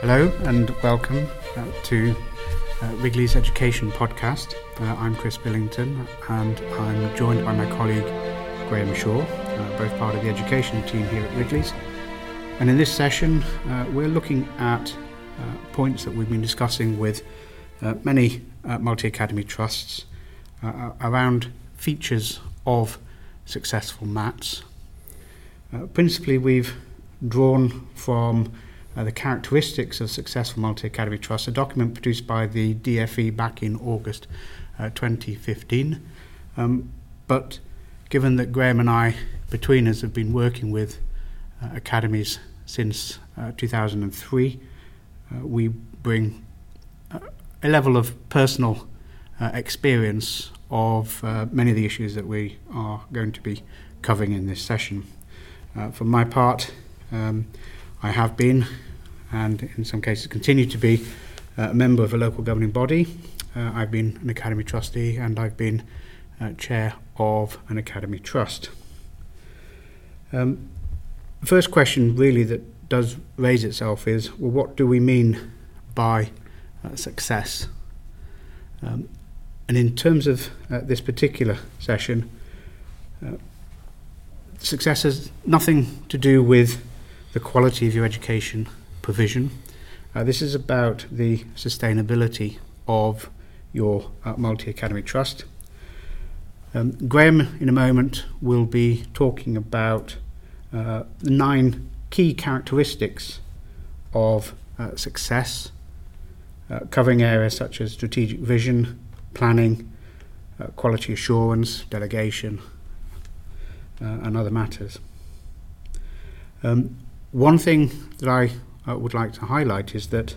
Hello and welcome uh, to uh, Wrigley's Education Podcast. Uh, I'm Chris Billington and I'm joined by my colleague Graham Shaw, uh, both part of the education team here at Wrigley's. And in this session, uh, we're looking at uh, points that we've been discussing with many multi academy trusts around features of successful MATs. principally, we've drawn from uh, the characteristics of successful multi-academy trusts, a document produced by the DFE back in August uh, 2015. Um, but given that Graham and I, between us, have been working with uh, academies since uh, 2003, uh, we bring uh, a level of personal experience of many of the issues that we are going to be covering in this session. for my part, um, I have been, and in some cases continue to be, uh, a member of a local governing body. Uh, I've been an academy trustee and I've been uh, chair of an academy trust. Um, the first question, really, that does raise itself is well, what do we mean by uh, success? Um, and in terms of uh, this particular session, uh, success has nothing to do with the quality of your education provision. Uh, this is about the sustainability of your uh, multi academy trust. Um, Graham, in a moment, will be talking about uh, nine key characteristics of uh, success, uh, covering areas such as strategic vision, planning, uh, quality assurance, delegation, and other matters. Um, one thing that I would like to highlight is that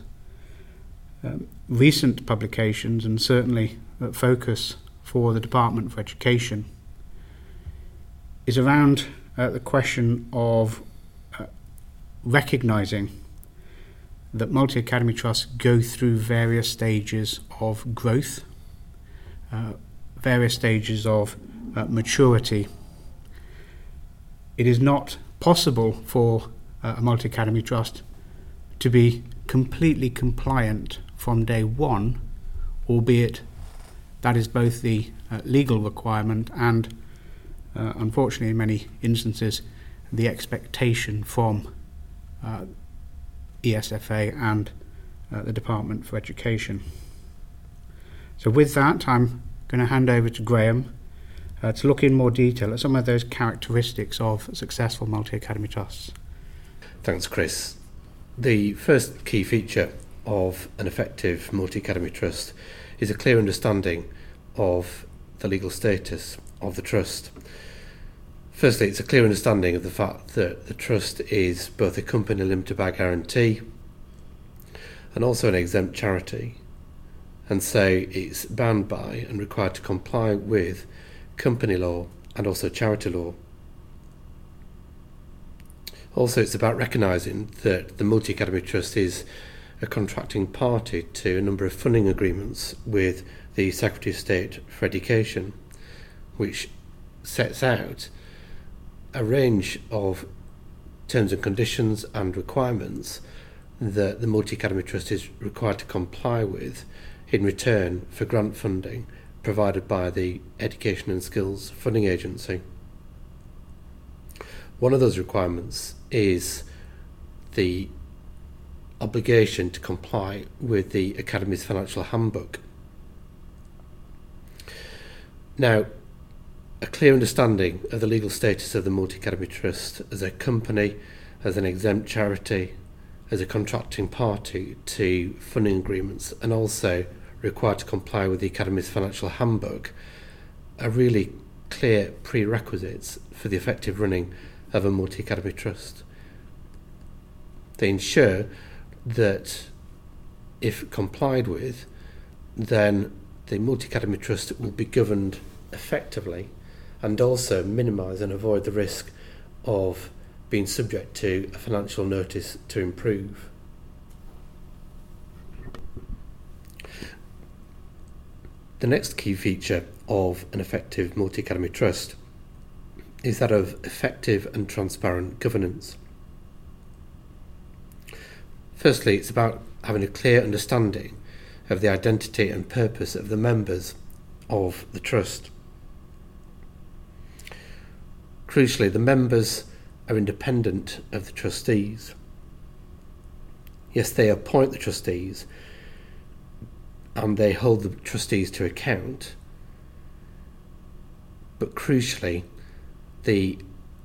um, recent publications and certainly uh, focus for the Department for Education is around uh, the question of uh, recognising that multi academy trusts go through various stages of growth, uh, various stages of uh, maturity. It is not possible for uh, a multi academy trust to be completely compliant from day one, albeit that is both the uh, legal requirement and, uh, unfortunately, in many instances, the expectation from uh, ESFA and uh, the Department for Education. So, with that, I'm going to hand over to Graham uh, to look in more detail at some of those characteristics of successful multi academy trusts. Thanks, Chris. The first key feature of an effective multi academy trust is a clear understanding of the legal status of the trust. Firstly, it's a clear understanding of the fact that the trust is both a company limited by guarantee and also an exempt charity, and so it's bound by and required to comply with company law and also charity law. Also, it's about recognising that the Multi Academy Trust is a contracting party to a number of funding agreements with the Secretary of State for Education, which sets out a range of terms and conditions and requirements that the Multi Academy Trust is required to comply with in return for grant funding provided by the Education and Skills Funding Agency. One of those requirements is the obligation to comply with the Academies financial handbook. Now, a clear understanding of the legal status of the Multi Academy Trust as a company, as an exempt charity, as a contracting party to funding agreements, and also required to comply with the Academies financial handbook are really clear prerequisites for the effective running of a multi academy trust. They ensure that if complied with, then the multi academy trust will be governed effectively and also minimise and avoid the risk of being subject to a financial notice to improve. The next key feature of an effective multi academy trust is that of effective and transparent governance. Firstly, it's about having a clear understanding of the identity and purpose of the members of the trust. Crucially, the members are independent of the trustees. Yes, they appoint the trustees and they hold the trustees to account, but crucially, the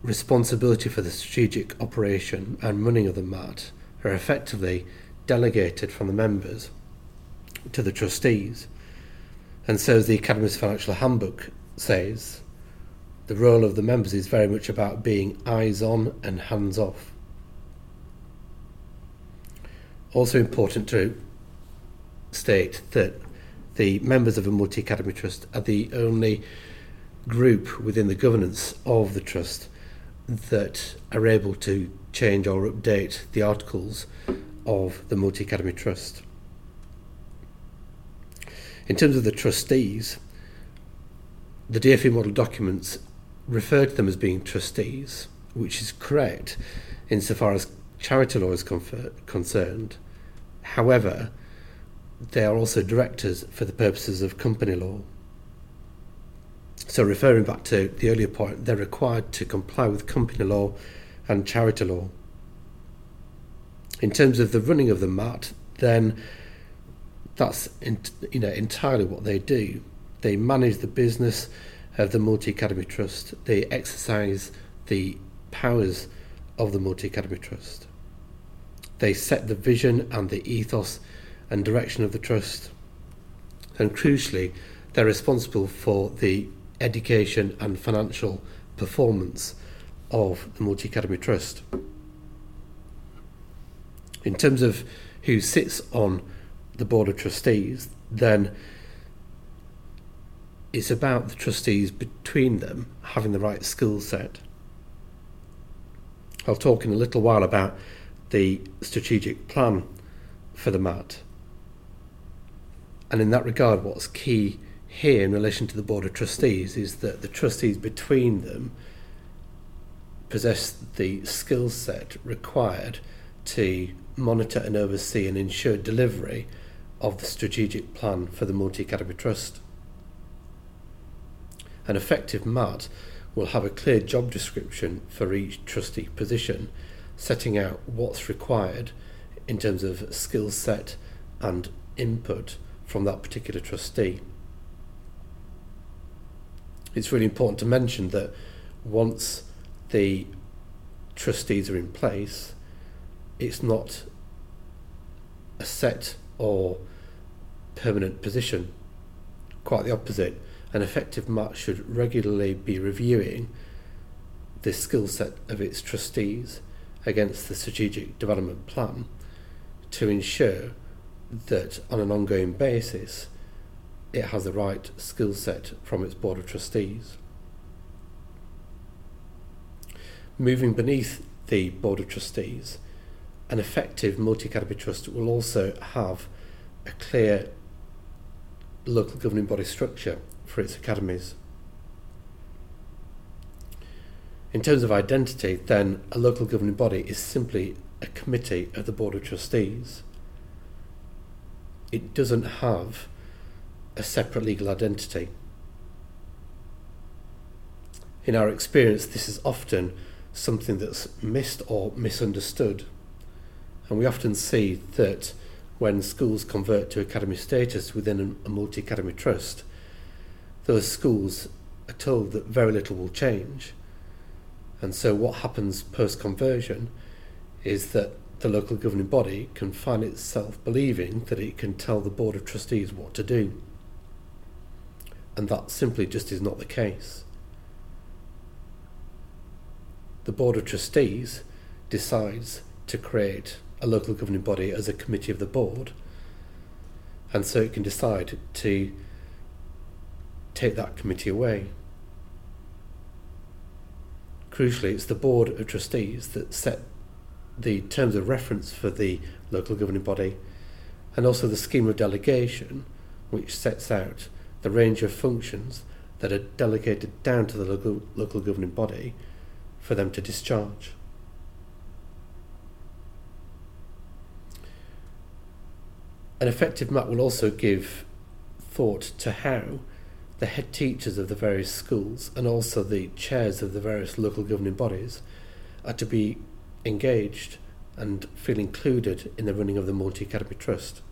responsibility for the strategic operation and running of the MAT are effectively delegated from the members to the trustees. And so, as the Academies financial handbook says, the role of the members is very much about being eyes on and hands off. Also, important to state that the members of a multi academy trust are the only group within the governance of the trust that are able to change or update the articles of the multi academy trust. In terms of the trustees, the DFE model documents refer to them as being trustees, which is correct insofar as charity law is confer- concerned. However, they are also directors for the purposes of company law. So, referring back to the earlier point, they're required to comply with company law and charity law. In terms of the running of the MAT, then that's you know entirely what they do. They manage the business of the Multi Academy Trust. They exercise the powers of the Multi Academy Trust. They set the vision and the ethos and direction of the trust. And crucially, they're responsible for the education and financial performance of the Multi Academy Trust. In terms of who sits on the Board of Trustees, then it's about the trustees between them having the right skill set. I'll talk in a little while about the strategic plan for the MAT. And in that regard, what's key here in relation to the Board of Trustees is that the trustees between them possess the skill set required to monitor and oversee and ensure delivery of the strategic plan for the Multi Academy Trust. An effective MAT will have a clear job description for each trustee position, setting out what's required in terms of skill set and input from that particular trustee. It's really important to mention that once the trustees are in place, it's not a set or permanent position. Quite the opposite. An effective MAT should regularly be reviewing the skill set of its trustees against the strategic development plan to ensure that on an ongoing basis it has the right skill set from its board of trustees. Moving beneath the board of trustees, an effective multi academy trust will also have a clear local governing body structure for its academies. In terms of identity, then a local governing body is simply a committee of the Board of Trustees. It doesn't have a separate legal identity. In our experience, this is often something that's missed or misunderstood. And we often see that when schools convert to academy status within a multi academy trust, those schools are told that very little will change. And so, what happens post conversion is that the local governing body can find itself believing that it can tell the Board of Trustees what to do. And that simply just is not the case. The Board of Trustees decides to create a local governing body as a committee of the board, and so it can decide to take that committee away. Crucially, it's the board of trustees that set the terms of reference for the local governing body and also the scheme of delegation, which sets out the range of functions that are delegated down to the local, local governing body for them to discharge. An effective MAT will also give thought to how the head teachers of the various schools and also the chairs of the various local governing bodies are to be engaged and feel included in the running of the Multi Academy Trust.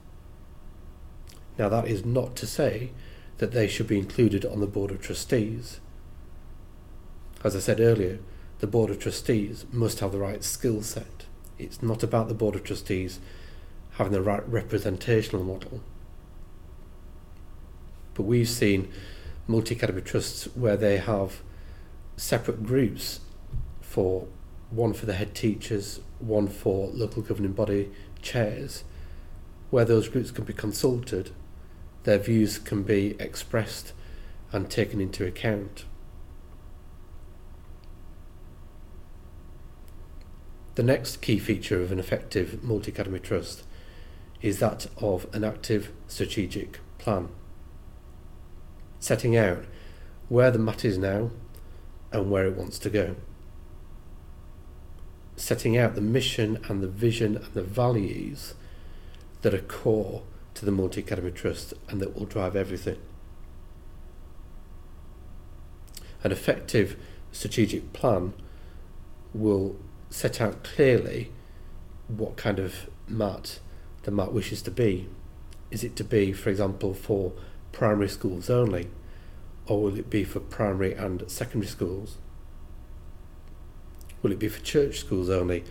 Now, that is not to say that they should be included on the Board of Trustees. As I said earlier, the Board of Trustees must have the right skill set. It's not about the Board of Trustees having the right representational model. But we've seen multi academy trusts where they have separate groups for one for the head teachers, one for local governing body chairs, where those groups can be consulted, their views can be expressed and taken into account. The next key feature of an effective multi academy trust is that of an active strategic plan, setting out where the MAT is now and where it wants to go setting out the mission and the vision and the values that are core to the Multi Academy Trust and that will drive everything. An effective strategic plan will set out clearly what kind of MAT the MAT wishes to be. Is it to be, for example, for primary schools only, or will it be for primary and secondary schools? Will it be for church schools only,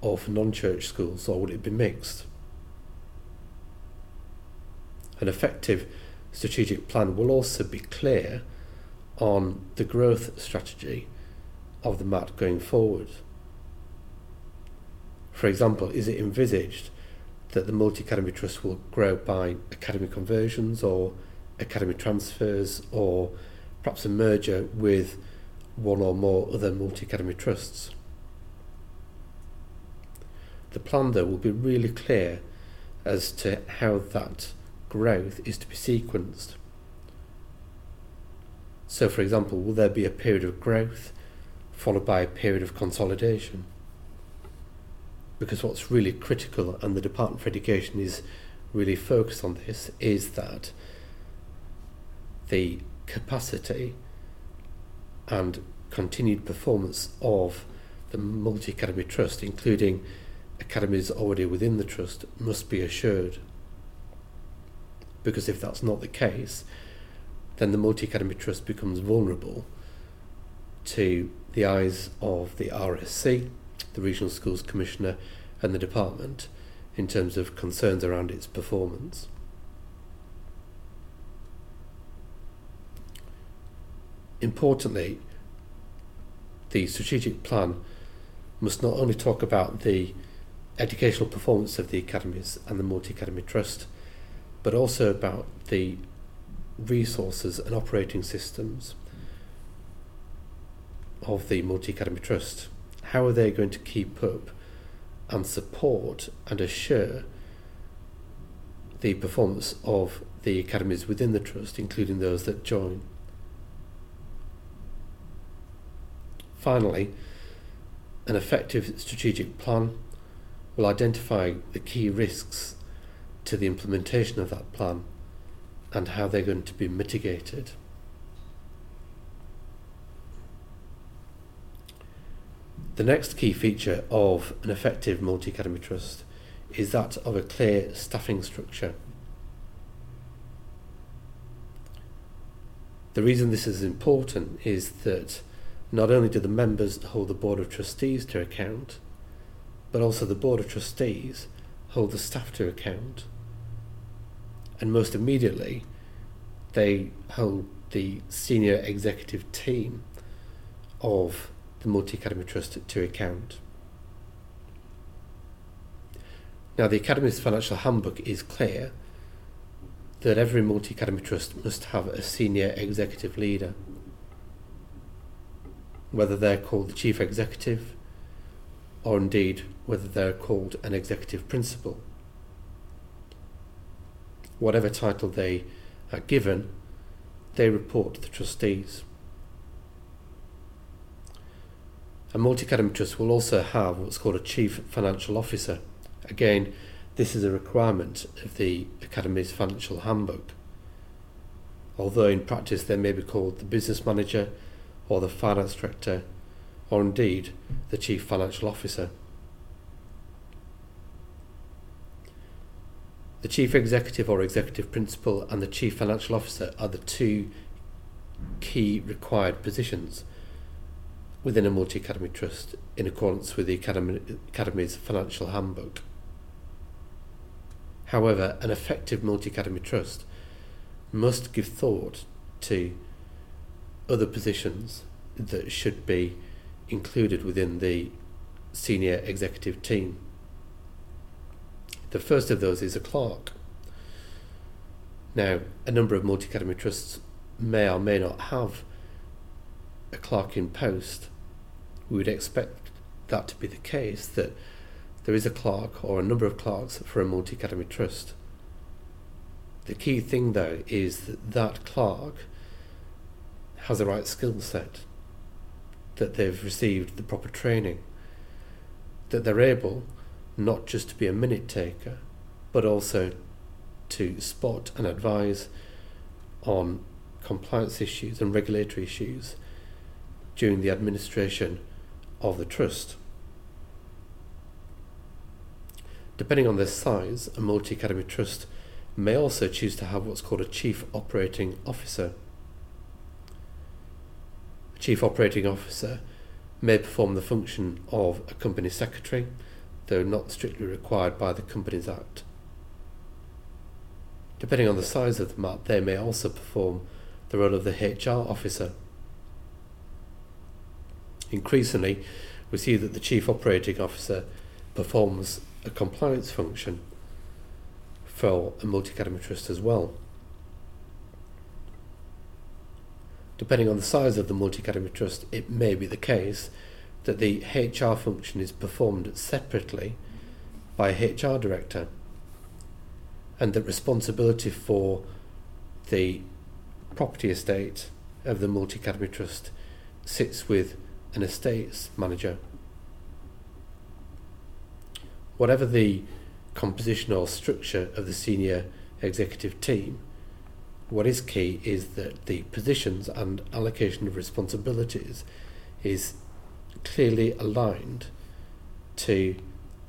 or for non church schools, or will it be mixed? An effective strategic plan will also be clear on the growth strategy of the MAT going forward. For example, is it envisaged that the Multi Academy Trust will grow by academy conversions or academy transfers or perhaps a merger with one or more other multi academy trusts. The plan, though, will be really clear as to how that growth is to be sequenced. So, for example, will there be a period of growth followed by a period of consolidation? Because what's really critical, and the Department for Education is really focused on this, is that the capacity and continued performance of the Multi Academy Trust, including academies already within the Trust, must be assured. Because if that's not the case, then the Multi Academy Trust becomes vulnerable to the eyes of the RSC, the Regional Schools Commissioner, and the Department in terms of concerns around its performance. Importantly, the strategic plan must not only talk about the educational performance of the academies and the multi academy trust, but also about the resources and operating systems of the multi academy trust. How are they going to keep up and support and assure the performance of the academies within the trust, including those that join? Finally, an effective strategic plan will identify the key risks to the implementation of that plan and how they're going to be mitigated. The next key feature of an effective multi academy trust is that of a clear staffing structure. The reason this is important is that not only do the members hold the Board of Trustees to account, but also the Board of Trustees hold the staff to account. And most immediately, they hold the senior executive team of the Multi Academy Trust to account. Now, the Academies financial handbook is clear that every Multi Academy Trust must have a senior executive leader whether they're called the chief executive or indeed whether they're called an executive principal. Whatever title they are given, they report to the trustees. A multi academy trust will also have what's called a chief financial officer. Again, this is a requirement of the Academies financial handbook. Although in practice they may be called the business manager or the finance director or indeed the chief financial officer. The chief executive or executive principal and the chief financial officer are the two key required positions within a multi academy trust in accordance with the academy, Academies financial handbook. However, an effective multi academy trust must give thought to other positions that should be included within the senior executive team. The first of those is a clerk. Now, a number of multi academy trusts may or may not have a clerk in post. We would expect that to be the case, that there is a clerk or a number of clerks for a multi academy trust. The key thing, though, is that that clerk has the right skill set, that they've received the proper training, that they're able not just to be a minute taker, but also to spot and advise on compliance issues and regulatory issues during the administration of the trust. Depending on their size, a multi academy trust may also choose to have what's called a chief operating officer. A chief operating officer may perform the function of a company secretary though not strictly required by the Companies Act. Depending on the size of the MAT, they may also perform the role of the HR officer. Increasingly, we see that the Chief Operating Officer performs a compliance function for a multi academy trust as well. Depending on the size of the multi academy trust, it may be the case that the HR function is performed separately by a HR director and that responsibility for the property estate of the Multi Academy Trust sits with an estates manager. Whatever the composition or structure of the senior executive team, what is key is that the positions and allocation of responsibilities is clearly aligned to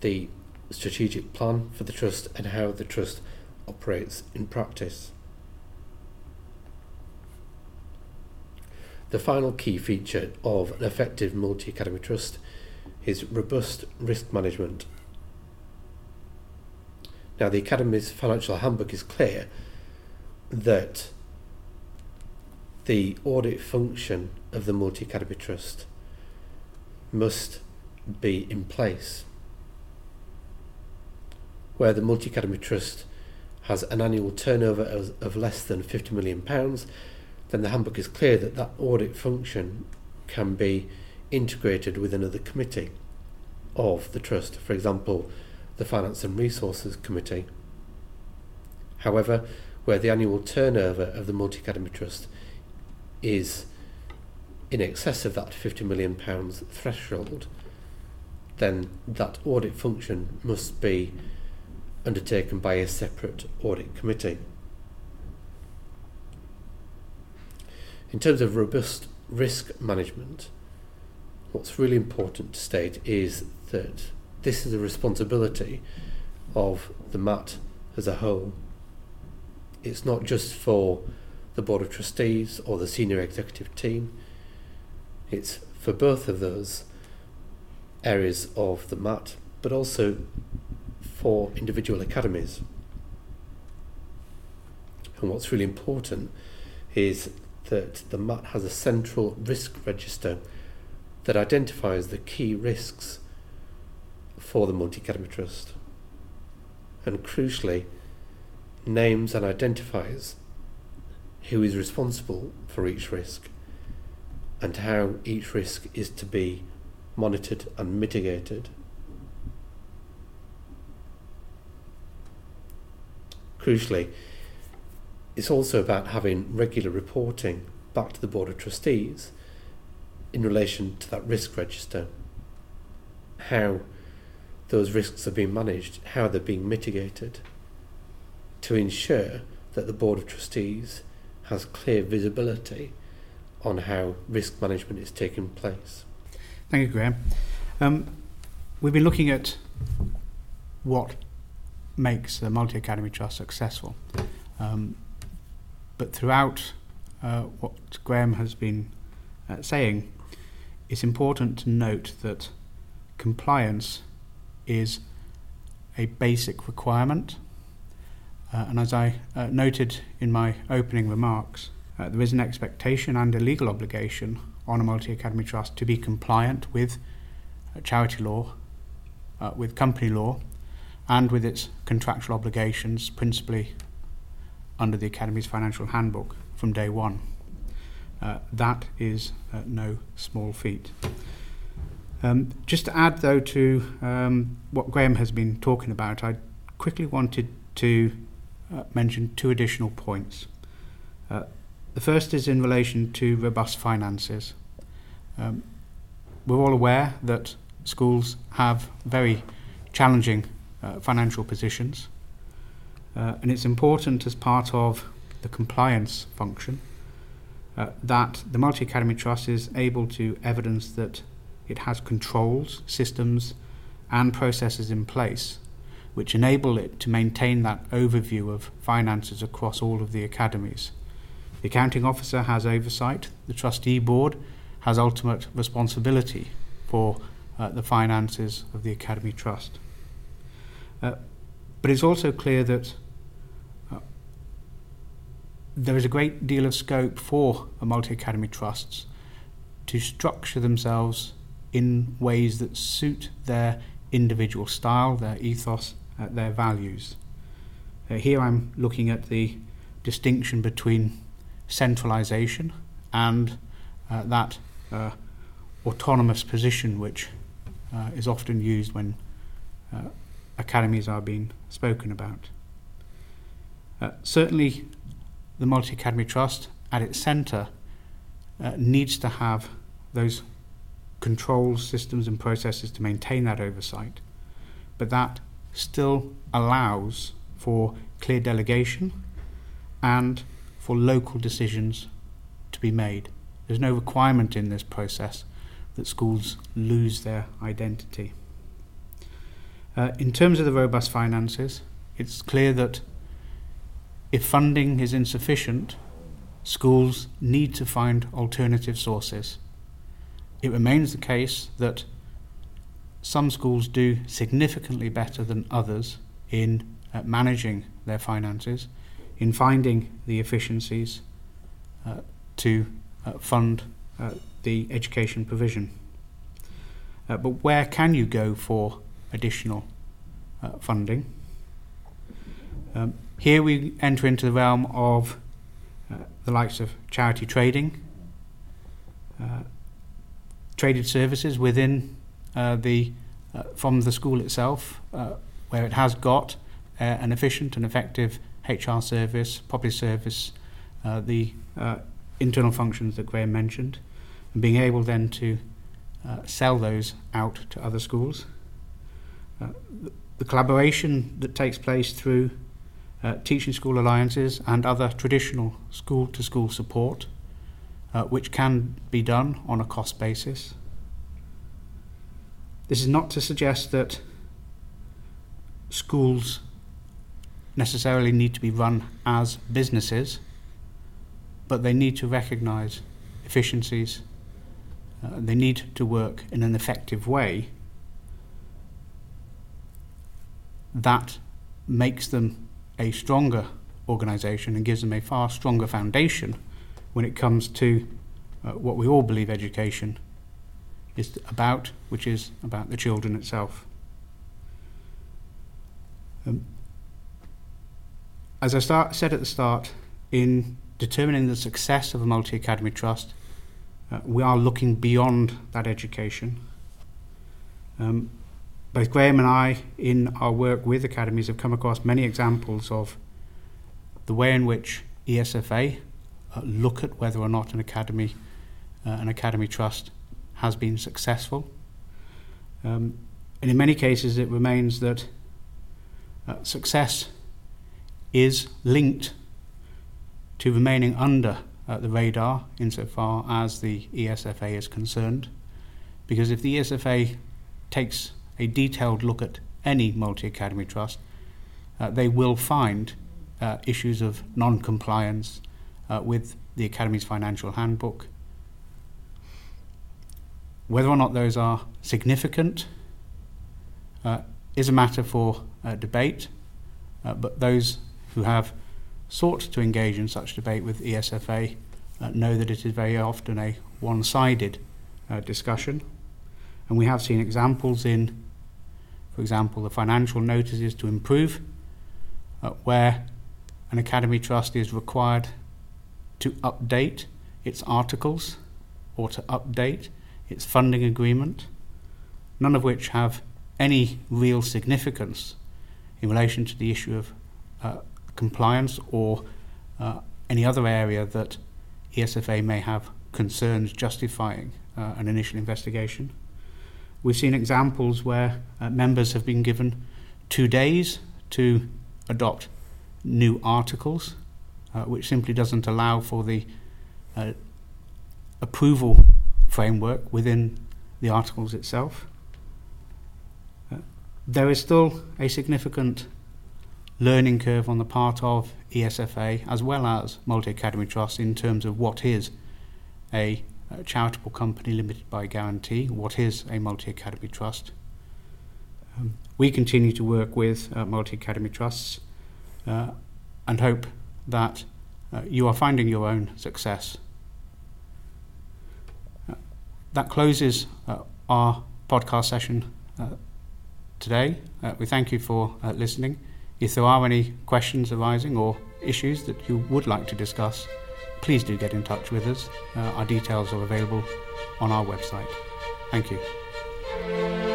the strategic plan for the trust and how the trust operates in practice. The final key feature of an effective multi academy trust is robust risk management. Now, the Academies financial handbook is clear that the audit function of the multi academy trust must be in place. Where the Multi Academy Trust has an annual turnover of, less than £50 million, then the handbook is clear that that audit function can be integrated with another committee of the trust, for example, the Finance and Resources Committee. However, where the annual turnover of the Multi Academy Trust is in excess of that £50 million threshold, then that audit function must be undertaken by a separate audit committee. In terms of robust risk management, what's really important to state is that this is a responsibility of the MAT as a whole. It's not just for the Board of Trustees or the senior executive team, it's for both of those areas of the MAT, but also for individual academies. And what's really important is that the MAT has a central risk register that identifies the key risks for the multi academy trust and crucially names and identifies who is responsible for each risk and how each risk is to be monitored and mitigated. Crucially, it's also about having regular reporting back to the Board of Trustees in relation to that risk register, how those risks are being managed, how they're being mitigated, to ensure that the Board of Trustees has clear visibility on how risk management is taking place. Thank you, Graham. Um, we've been looking at what makes the Multi Academy Trust successful. Um, but throughout uh, what Graham has been uh, saying, it's important to note that compliance is a basic requirement. Uh, and as I uh, noted in my opening remarks, uh, there is an expectation and a legal obligation on a multi academy trust to be compliant with uh, charity law, uh, with company law, and with its contractual obligations, principally under the Academies financial handbook from day one. Uh, that is uh, no small feat. Um, just to add, though, to um, what Graham has been talking about, I quickly wanted to uh, mention two additional points. The first is in relation to robust finances. Um, we're all aware that schools have very challenging uh, financial positions, uh, and it's important as part of the compliance function uh, that the Multi Academy Trust is able to evidence that it has controls, systems, and processes in place which enable it to maintain that overview of finances across all of the academies. The accounting officer has oversight, the trustee board has ultimate responsibility for uh, the finances of the Academy Trust. Uh, but it's also clear that uh, there is a great deal of scope for multi academy trusts to structure themselves in ways that suit their individual style, their ethos, uh, their values. Uh, here I'm looking at the distinction between centralization and uh, that uh, autonomous position which uh, is often used when uh, academies are being spoken about. certainly, the Multi Academy Trust at its centre needs to have those controls, systems, and processes to maintain that oversight, but that still allows for clear delegation and for local decisions to be made. There's no requirement in this process that schools lose their identity. Uh, in terms of the robust finances, it's clear that if funding is insufficient, schools need to find alternative sources it remains the case that some schools do significantly better than others in uh, managing their finances, in finding the efficiencies uh, to uh, fund uh, the education provision. Uh, but where can you go for additional uh, funding? Um, here we enter into the realm of the likes of charity trading, traded services within the from the school itself, where it has got an efficient and effective HR service, property service, uh, the uh, internal functions that Graham mentioned, and being able then to sell those out to other schools. The, the collaboration that takes place through teaching school alliances and other traditional school to school support uh, which can be done on a cost basis. This is not to suggest that schools necessarily need to be run as businesses, but they need to recognise efficiencies. Uh, they need to work in an effective way that makes them a stronger organisation and gives them a far stronger foundation when it comes to uh, what we all believe education is about, which is about the children itself. Um, as I start, said at the start, in determining the success of a multi academy trust, uh, we are looking beyond that education. Um, both Graham and I, in our work with academies, have come across many examples of the way in which ESFA uh, look at whether or not an academy, uh, an academy trust, has been successful. Um, and in many cases, it remains that uh, success is linked to remaining under uh, the radar insofar as the ESFA is concerned. Because if the ESFA takes a detailed look at any multi academy trust, uh, they will find uh, issues of non compliance uh, with the Academies financial handbook. Whether or not those are significant uh, is a matter for uh, debate, but those who have sought to engage in such debate with ESFA uh, know that it is very often a one sided uh, discussion. And we have seen examples in, for example, the financial notices to improve, uh, where an Academy Trust is required to update its articles or to update its funding agreement, none of which have any real significance in relation to the issue of uh, compliance or uh, any other area that ESFA may have concerns justifying uh, an initial investigation. We've seen examples where uh, members have been given two days to adopt new articles, uh, which simply doesn't allow for the uh, approval framework within the articles itself. Uh, there is still a significant learning curve on the part of ESFA as well as Multi Academy Trust in terms of what is a, charitable company limited by guarantee, what is a multi academy trust. Um, we continue to work with uh, multi academy trusts uh, and hope that uh, you are finding your own success. Uh, that closes uh, our podcast session uh, today. we thank you for listening. If there are any questions arising or issues that you would like to discuss, please do get in touch with us. Uh, our details are available on our website. Thank you.